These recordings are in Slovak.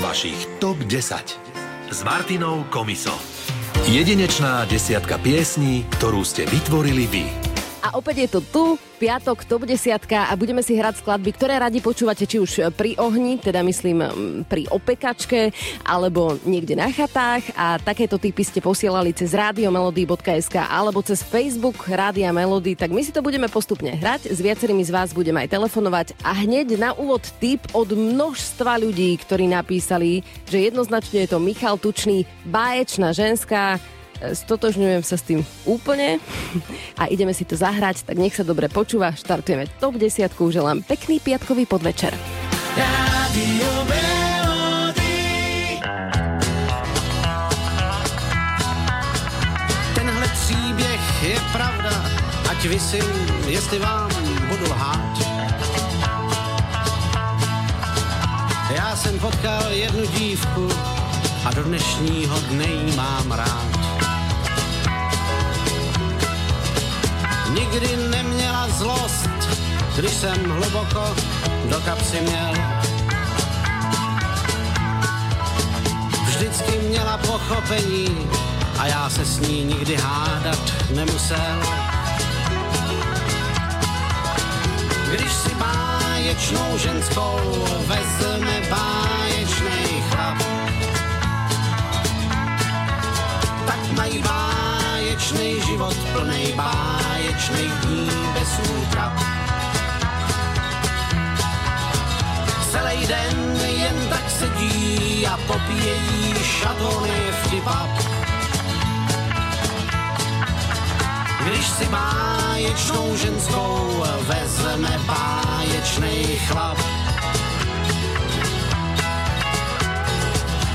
Vašich TOP 10 s Martinou Komiso. Jedinečná desiatka piesní, ktorú ste vytvorili vy. A opäť je to tu, piatok, top 10 a budeme si hrať skladby, ktoré radi počúvate, či už pri ohni, teda myslím pri opekačke, alebo niekde na chatách. A takéto typy ste posielali cez radiomelody.sk alebo cez Facebook Rádia Melody, tak my si to budeme postupne hrať, s viacerými z vás budeme aj telefonovať. A hneď na úvod tip od množstva ľudí, ktorí napísali, že jednoznačne je to Michal Tučný, báječná ženská, stotožňujem sa s tým úplne a ideme si to zahrať, tak nech sa dobre počúva. Štartujeme top 10. Želám pekný piatkový podvečer. Tenhle příběh je pravda, ať vysím, jestli vám budu lhát. Já jsem potkal jednu dívku a do dnešního dne jí mám rád. Nikdy neměla zlost, když jsem hluboko do kapsy měl. Vždycky měla pochopení a já se s ní nikdy hádat nemusel. Když si báječnou ženskou vezme báječný chlap, tak mají báječný život plný báječný báječných dní bez útrap. Celý den jen tak sedí a popíjejí šatony vtipap. Když si báječnou ženskou vezme báječný chlap.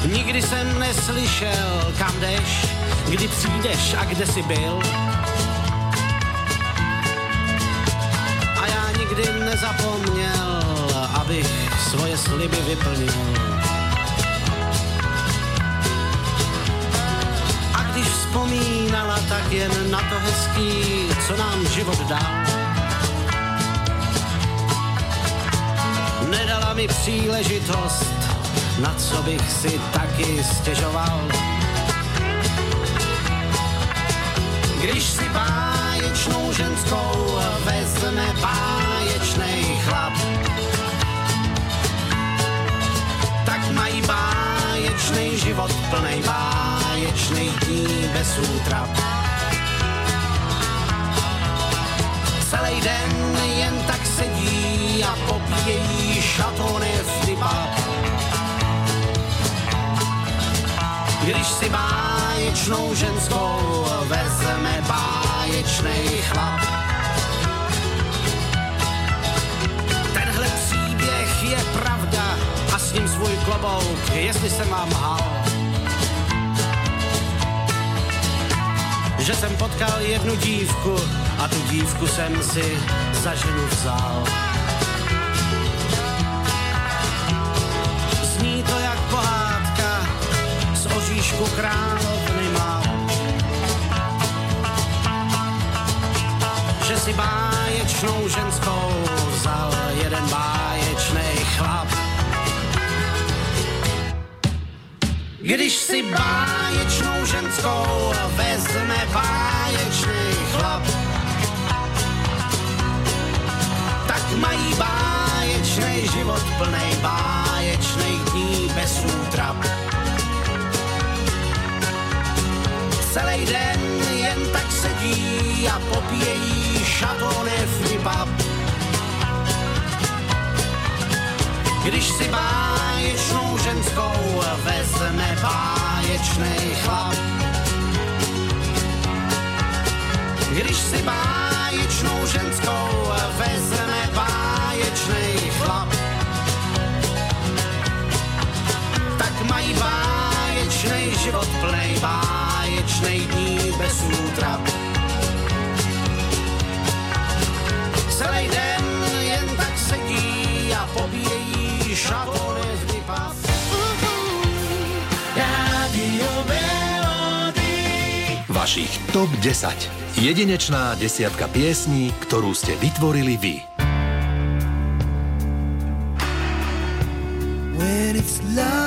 Nikdy jsem neslyšel, kam jdeš, kdy přijdeš a kde jsi byl. nikdy nezapomněl, abych svoje sliby vyplnil. A když vzpomínala, tak jen na to hezký, co nám život dal. Nedala mi příležitost, na co bych si taky stěžoval. Když si báječnou ženskou vezme báječný chlap. Tak mají báječný život plný báječný dní bez útrap. Celý den jen tak sedí a popíjejí šatony v typách. Když si báječnou ženskou vezme báječný chlap. je pravda a s ním svůj klobouk, jestli jsem vám hal. Že jsem potkal jednu dívku a tu dívku jsem si za ženu vzal. Zní to jak pohádka z oříšku královny Že si báječnou ženskou vzal jeden báječný chlap. Když si báječnou ženskou vezme báječný chlap, tak mají báječný život plný báječných dní bez útrap. Celý den jen tak sedí a popíjejí šatony v Když si báječnou ženskou vezme báječný chlap. Když si báječnou ženskou vezme báječný chlap. Tak mají báječný život plnej báječnej dní bez útrap. Celý den jen tak sedí a pobíjejí Vašich TOP 10. Jedinečná desiatka piesní, ktorú ste vytvorili vy. When it's love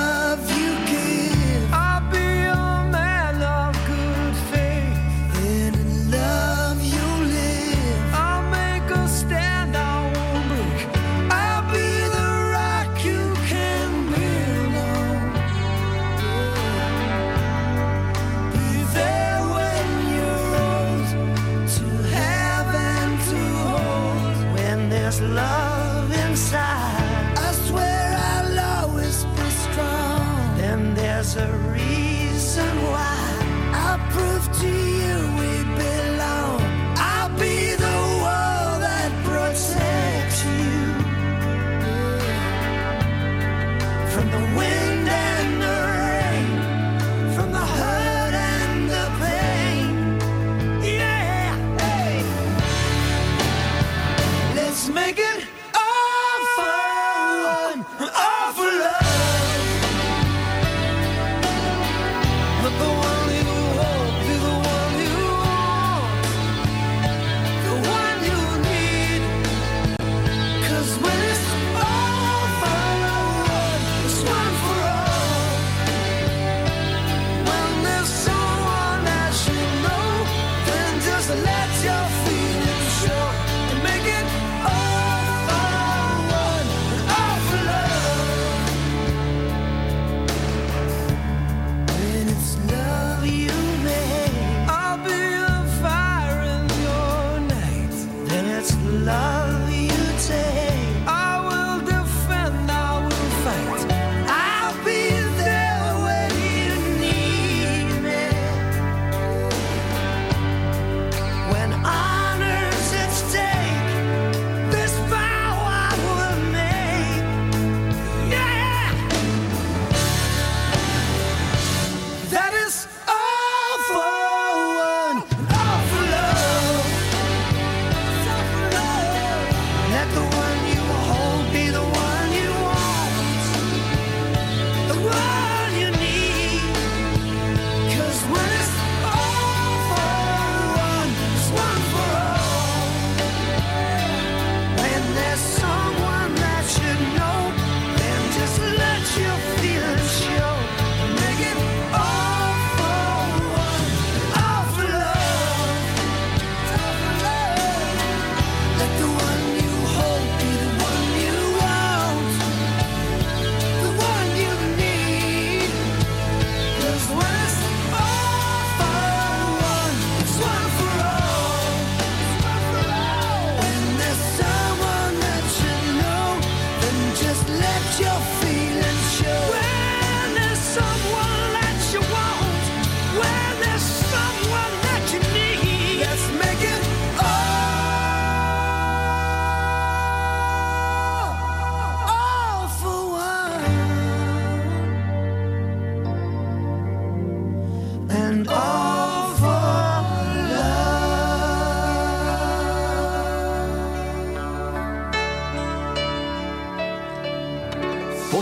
nada.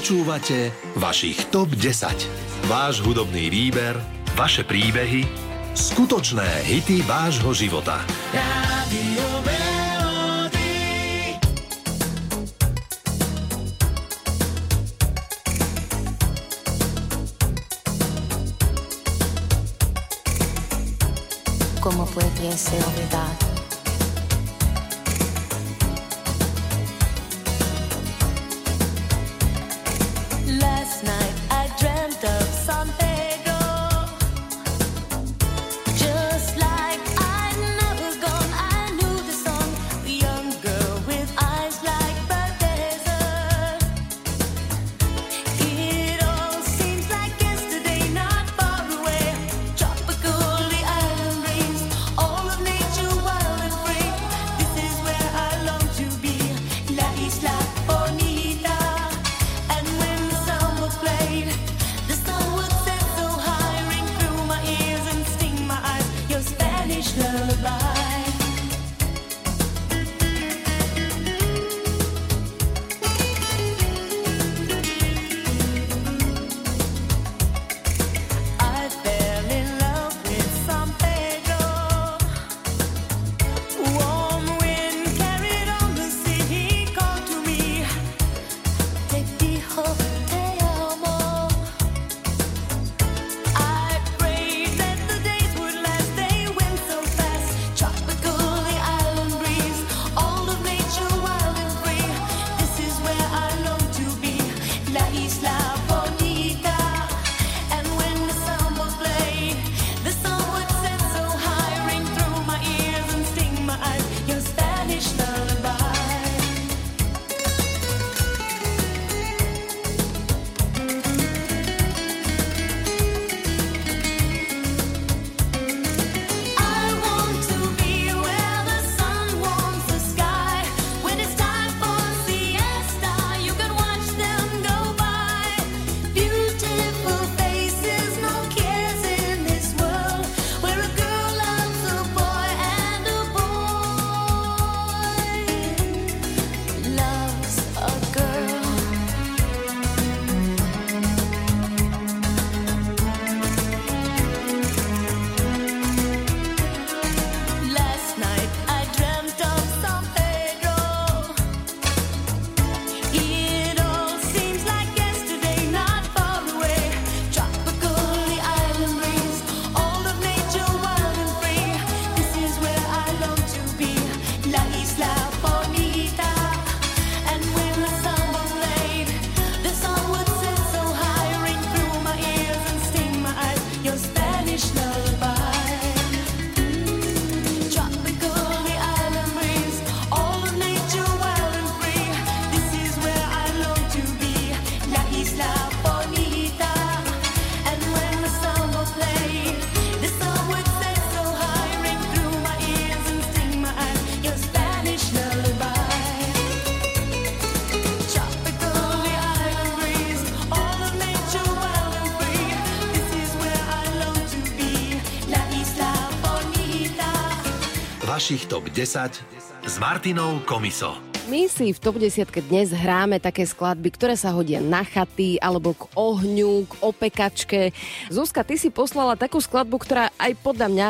Počúvate vašich TOP 10. Váš hudobný výber, vaše príbehy, skutočné hity vášho života. Rádio ¿Cómo pudiese olvidar? Vašich TOP 10 s Martinou Komiso. My si v TOP 10 dnes hráme také skladby, ktoré sa hodia na chaty, alebo k ohňu, k opekačke. Zuzka, ty si poslala takú skladbu, ktorá aj podľa mňa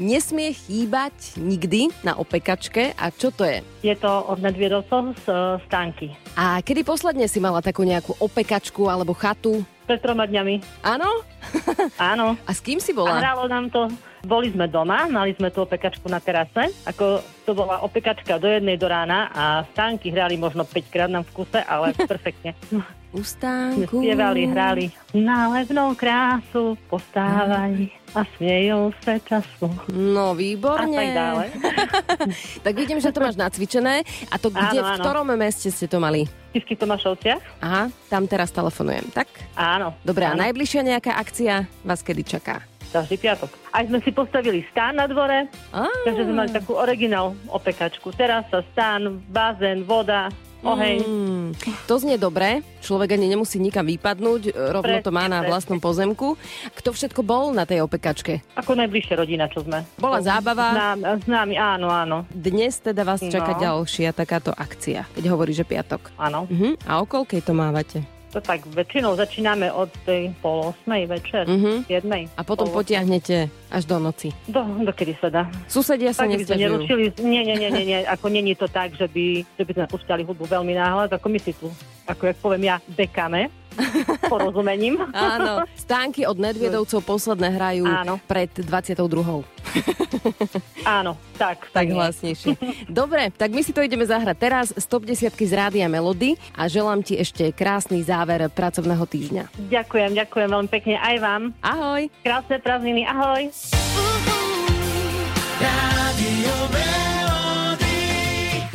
nesmie chýbať nikdy na opekačke. A čo to je? Je to od Nedviedovcov z uh, stánky. A kedy posledne si mala takú nejakú opekačku alebo chatu? Pred troma dňami. Áno? Áno. A s kým si A bola? hralo nám to. Boli sme doma, mali sme tú opekačku na terase. Ako to bola opekačka do jednej do rána a stánky hrali možno 5 krát nám v kuse, ale perfektne. U stánku. spievali, hrali na levnou krásu, postávaj a smiejú sa času. No, A výborne. tak ďalej. Tak vidím, že to máš nacvičené. A to kde, Áno, v áno. ktorom meste ste to mali? V Tomášovciach? Aha, tam teraz telefonujem. Tak? Áno. Dobre, a áno. najbližšia nejaká akcia vás kedy čaká? Každý piatok. Aj sme si postavili stán na dvore, Á, takže sme mali takú originál opekačku. Terasa, stán, bazén, voda, oheň. Mm, to znie dobre, človek ani nemusí nikam vypadnúť, rovno to má na Presne, vlastnom pozemku. Kto všetko bol na tej opekačke? Ako najbližšia rodina, čo sme. Bola zábava. S nami, s nami áno, áno. Dnes teda vás čaká No. ďalšia takáto akcia, keď hovorí, že piatok. Áno. Uh-huh. A o koľkej to mávate? To tak väčšinou začíname od tej pol osmej večer, Mhm. jednej. A potom potiahnete až do noci. Do, dokedy sa dá. Susedia sa nerušili. Nie, nie, nie, nie, nie. Ako není to tak, že by, že by sme púšťali hudbu veľmi náhľad, ako my si tu, ako jak poviem ja, bekáme porozumením. Áno, stánky od Nedviedovcov posledné hrajú Áno. pred 22. Áno, tak. Tak hlasnejšie. Dobre, tak my si to ideme zahrať teraz z top 10 z Rádia Melody a želám ti ešte krásny záver pracovného týždňa. Ďakujem, ďakujem veľmi pekne aj vám. Ahoj! Krásne prázdniny, ahoj.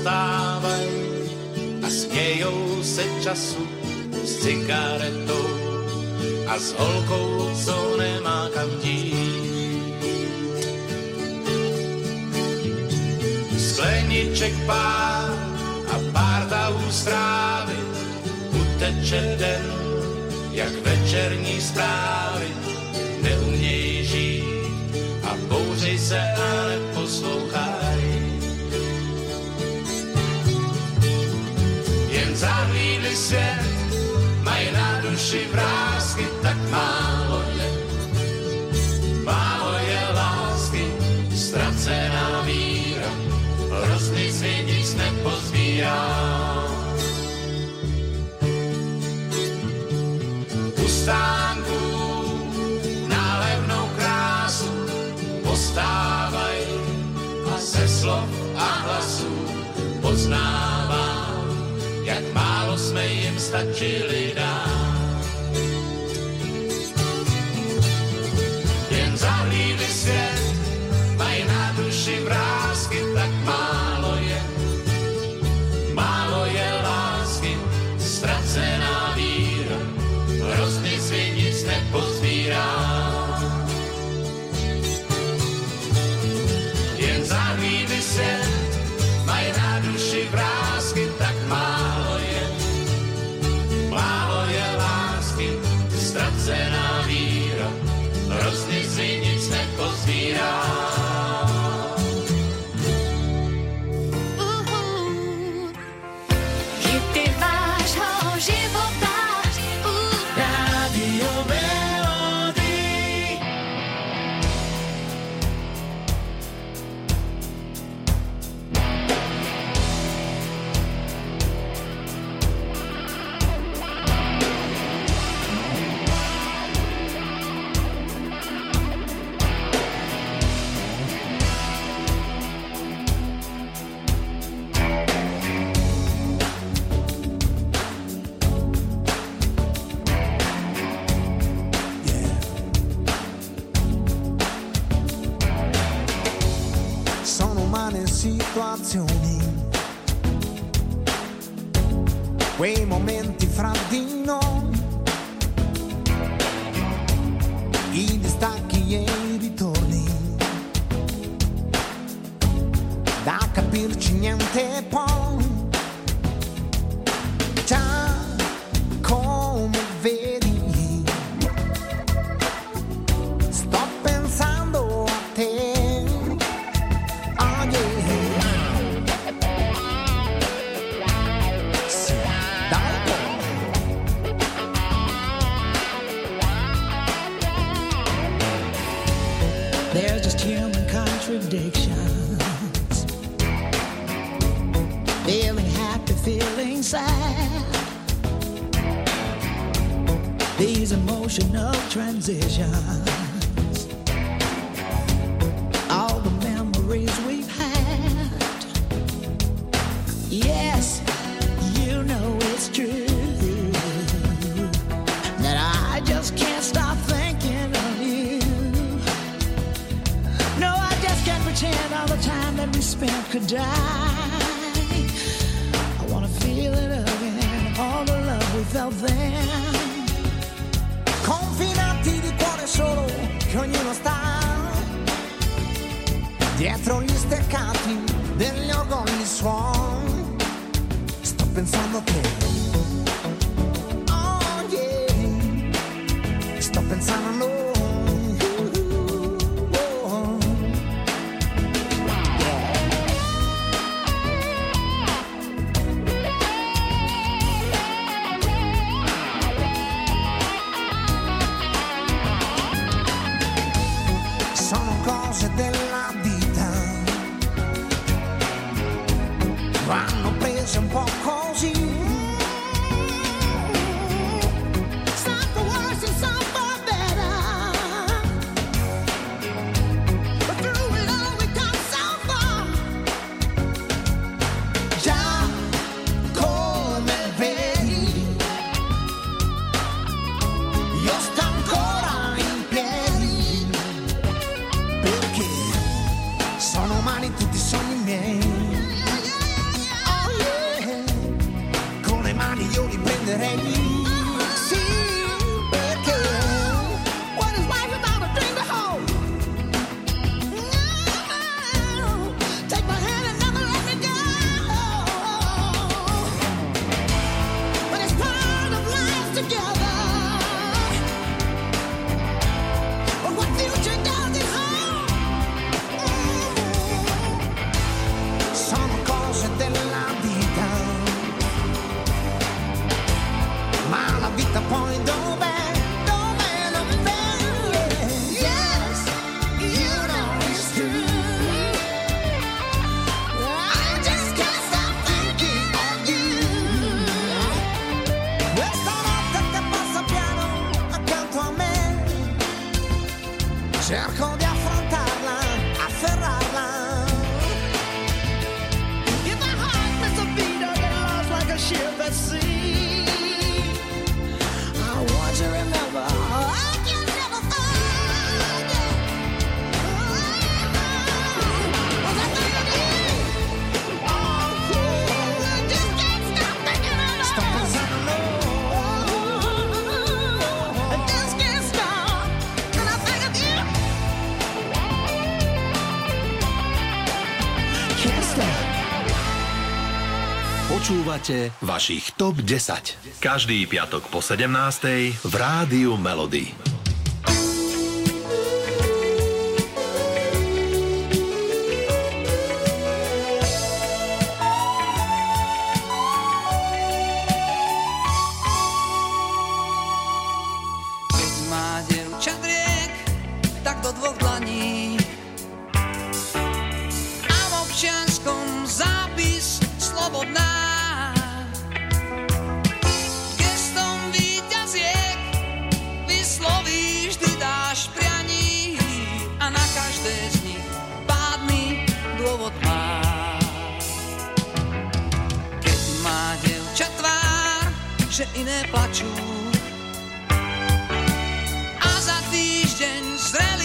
Postávaj a smějou se času s cigaretou a s holkou, co nemá kam dít. Skleniček pár a pár tahů strávy uteče den, jak večerní zprávy stačili transitions. All the memories we've had. Yes, you know it's true that I just can't stop thinking of you. No, I just can't pretend all the time that we spent could die. I wanna feel it again, all the love we felt then. solo che ognuno sta dietro gli steccati degli organi suon. Sto pensando che počúvate vašich TOP 10. Každý piatok po 17. v Rádiu Melody. že iné plačú. A za týždeň zreli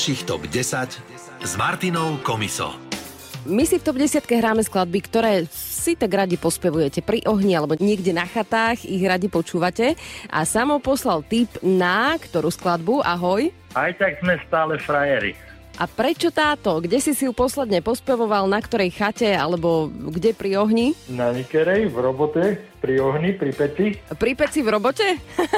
vašich top 10 s Martinou Komiso. My si v top 10 hráme skladby, ktoré si tak radi pospevujete pri ohni alebo niekde na chatách, ich radi počúvate. A Samo poslal tip na ktorú skladbu, ahoj. Aj tak sme stále frajeri. A prečo táto? Kde si si ju posledne pospevoval, na ktorej chate alebo kde pri ohni? Na Nikerej, v robote, pri ohni, pri peci. Pri peci v robote?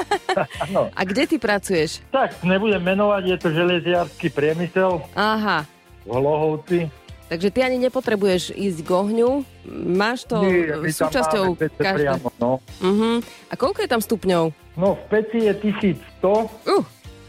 Áno. A kde ty pracuješ? Tak, nebudem menovať, je to železiarský priemysel Aha, v Hlohovci. takže ty ani nepotrebuješ ísť k ohňu. Máš to Nie, súčasťou máme pece každé. priamo, no. Uh-huh. A koľko je tam stupňov? no, v peci je 1100, Uh,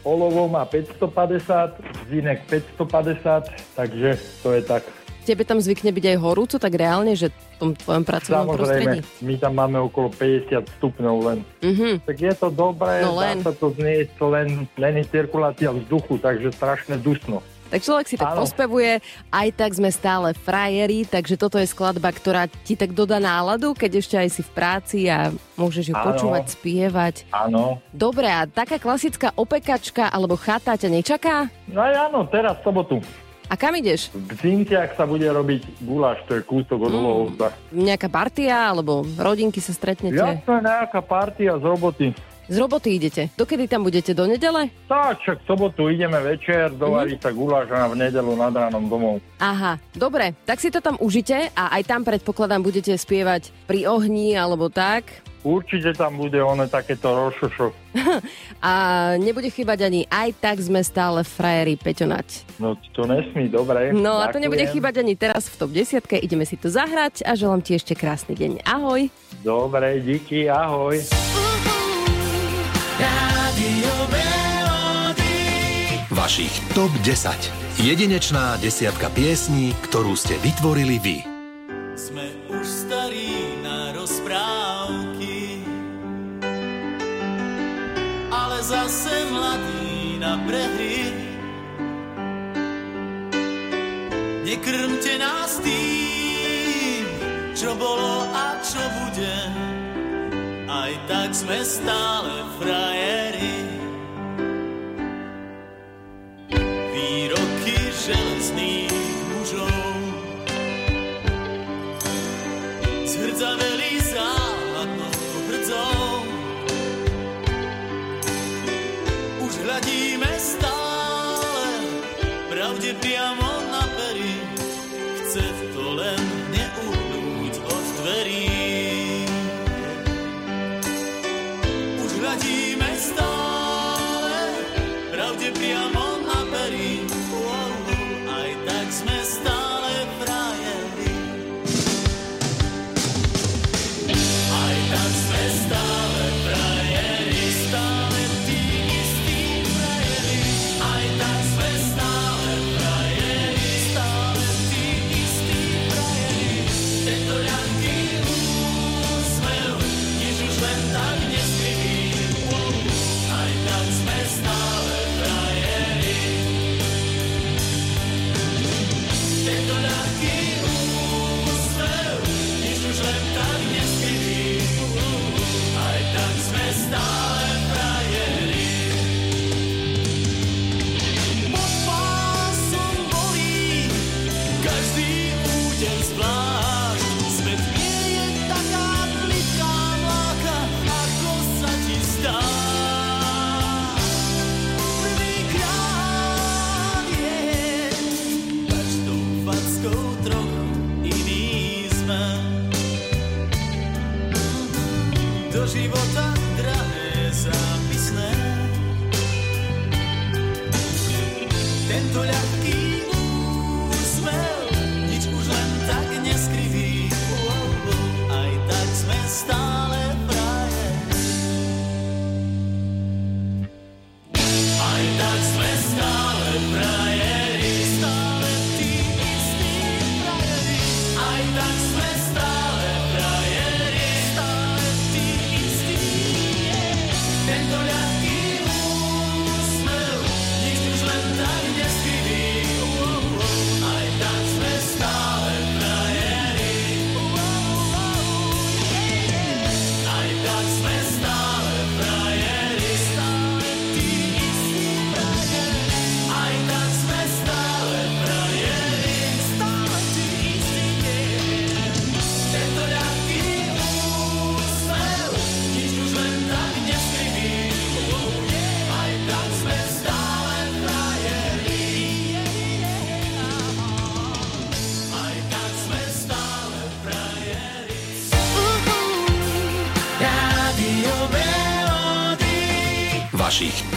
olovo má 550, zinek 550, takže to je tak. tebe tam zvykne byť aj horúco, tak reálne, že v tom tvojom pracovnom prostredí? Samozrejme, my tam máme okolo 50 stupňov len. Mhm. Tak je to dobré, No dá len. sa to znieť, len, len je cirkulácia vzduchu, takže strašne dusno. Tak človek si tak Áno. pospevuje, aj tak sme stále frajeri, takže toto je skladba, ktorá ti tak dodá náladu, keď ešte aj si v práci a môžeš ju Áno. počúvať, spievať. Áno. Dobre, a taká klasická opekačka alebo chata ťa nečaká? No aj áno, teraz v sobotu. A kam ideš? V Zintiach sa bude robiť guláš, to je kúsok od Hlohovca. Nejaká partia alebo rodinky sa stretnete? Jasné, nejaká partia z roboty. Z roboty idete. Dokedy tam budete? Do nedele? Tak, však v sobotu ideme večer, dovarí sa guláš a v nedelu nad ránom domov. Aha, dobre, tak si to tam užite a aj tam predpokladám budete spievať pri ohni alebo tak. Určite tam bude ono takéto rošošo. A nebude chýbať ani aj tak sme stále frajeri Peťonať. No to nesmí, dobre. No a to ďakujem. nebude chýbať ani teraz v top 10. Ideme si to zahrať a želám ti ešte krásny deň. Ahoj. Dobre, díky, ahoj. Vašich top 10. Jedinečná desiatka piesní, ktorú ste vytvorili vy. Sme už starí na rozprávky, ale zase mladí na prehry. Nekrmte nás tým, čo bolo a čo bude, aj tak sme stále frajeri. Výroky železných mužov zhrdzaveli záhadnou hrdzou. Už hľadíme stále pravde priamo na pery, chce to len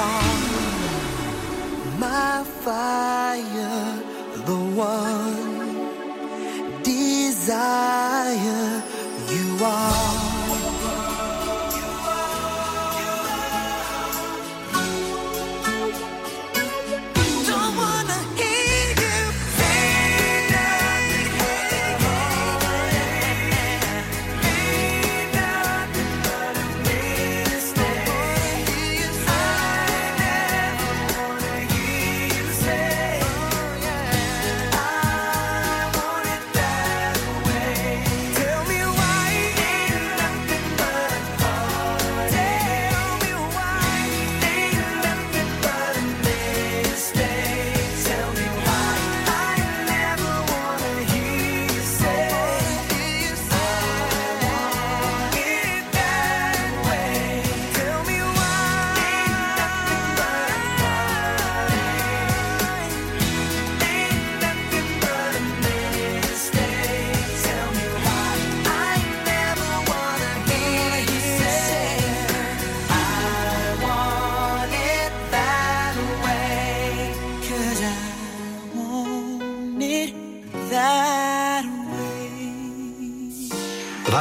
You my fire, the one desire.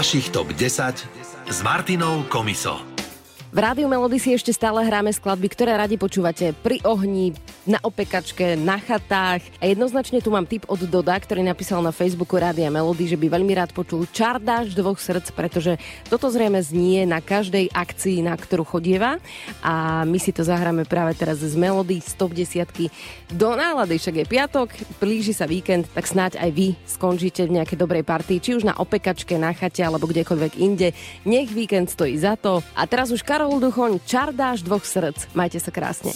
Vašich TOP 10 s Martinou Komiso. V Rádiu Melody si ešte stále hráme skladby, ktoré radi počúvate pri ohni, na opekačke, na chatách. A jednoznačne tu mám tip od Doda, ktorý napísal na Facebooku Rádia Melody, že by veľmi rád počul Čardáš dvoch srdc, pretože toto zrejme znie na každej akcii, na ktorú chodieva. A my si to zahráme práve teraz z Melody z top 10 do nálady, však je piatok, blíži sa víkend, tak snáď aj vy skončíte v nejakej dobrej partii, či už na opekačke, na chate alebo kdekoľvek inde. Nech víkend stojí za to. A teraz už Karol Duchoň, Čardáš dvoch srdc. Majte sa krásne.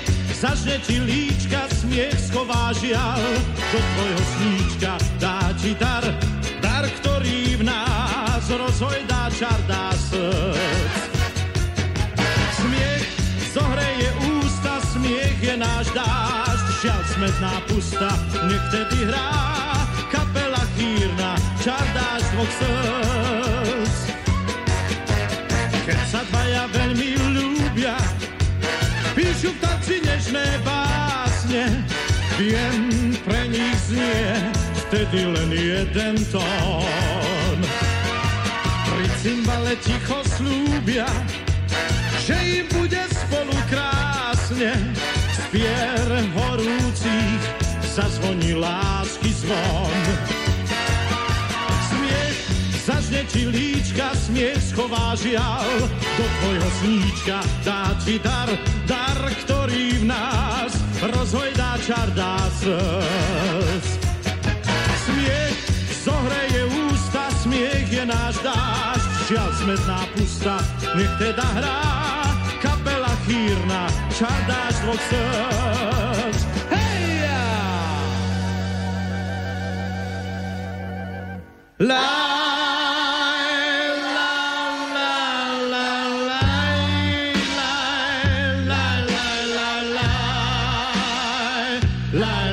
zažne ti líčka, smiech schová žiaľ, do tvojho sníčka dá ti dar, dar, ktorý v nás rozhojdá čar dá srdc. Smiech zohreje ústa, smiech je náš dážď, žiaľ smetná pusta, nech tedy hrá kapela chýrna, čar dáš dvoch srdc. Keď sa dvaja veľmi viem, pre nich znie vtedy len jeden tón. Pri cymbale ticho slúbia, že im bude spolu krásne, z pier horúcich zazvoní lásky zvon. Smiech zažne ti líčka, smiech schová žiaľ, do tvojho sníčka dá ti dar, dar, ktorý v nás rozhojdá čar dá srdc. Smiech zohreje ústa, smiech je náš dážď, žiaľ smetná pusta, nech teda hrá kapela chýrna, čar dáš dvoch srdc. Hej! La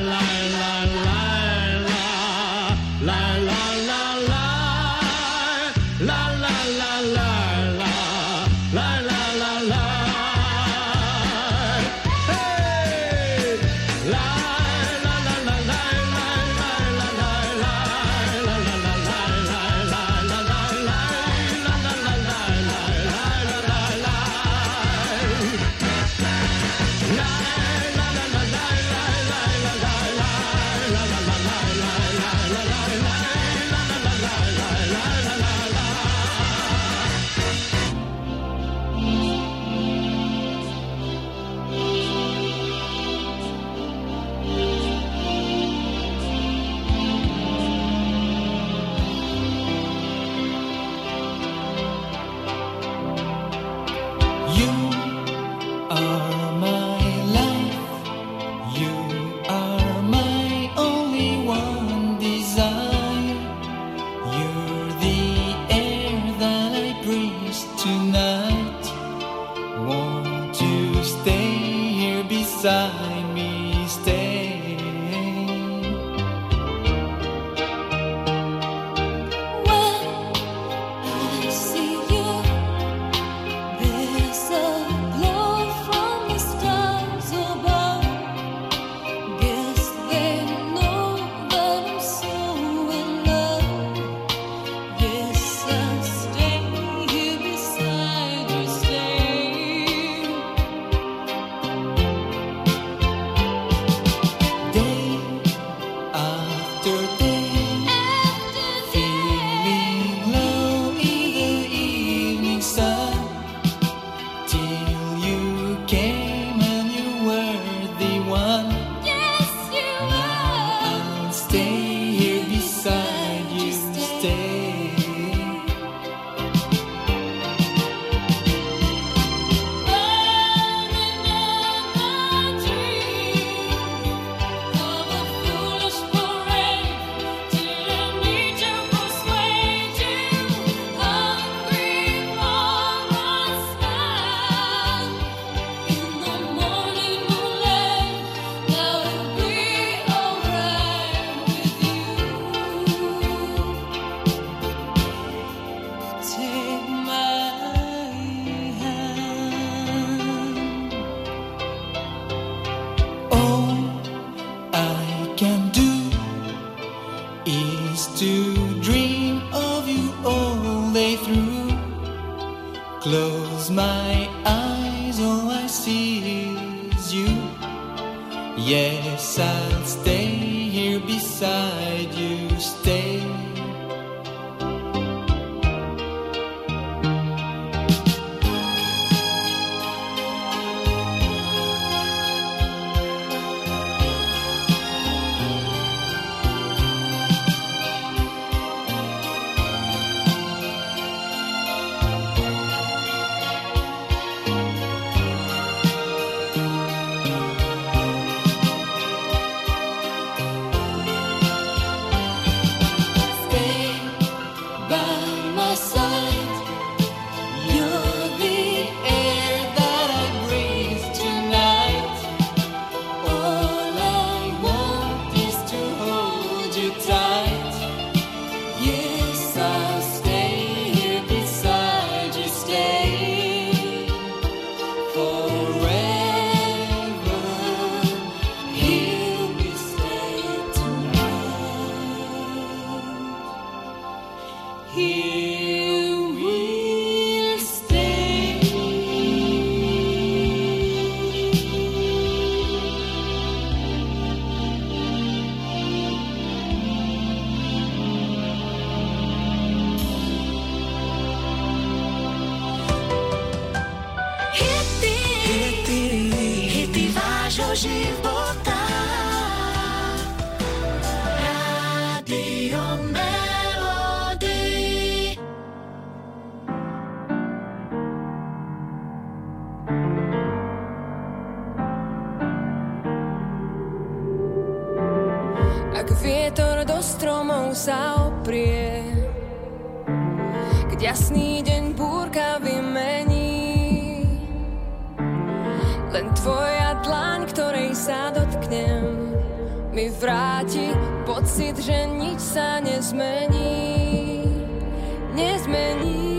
mi vráti pocit, že nič sa nezmení. Nezmení.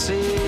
see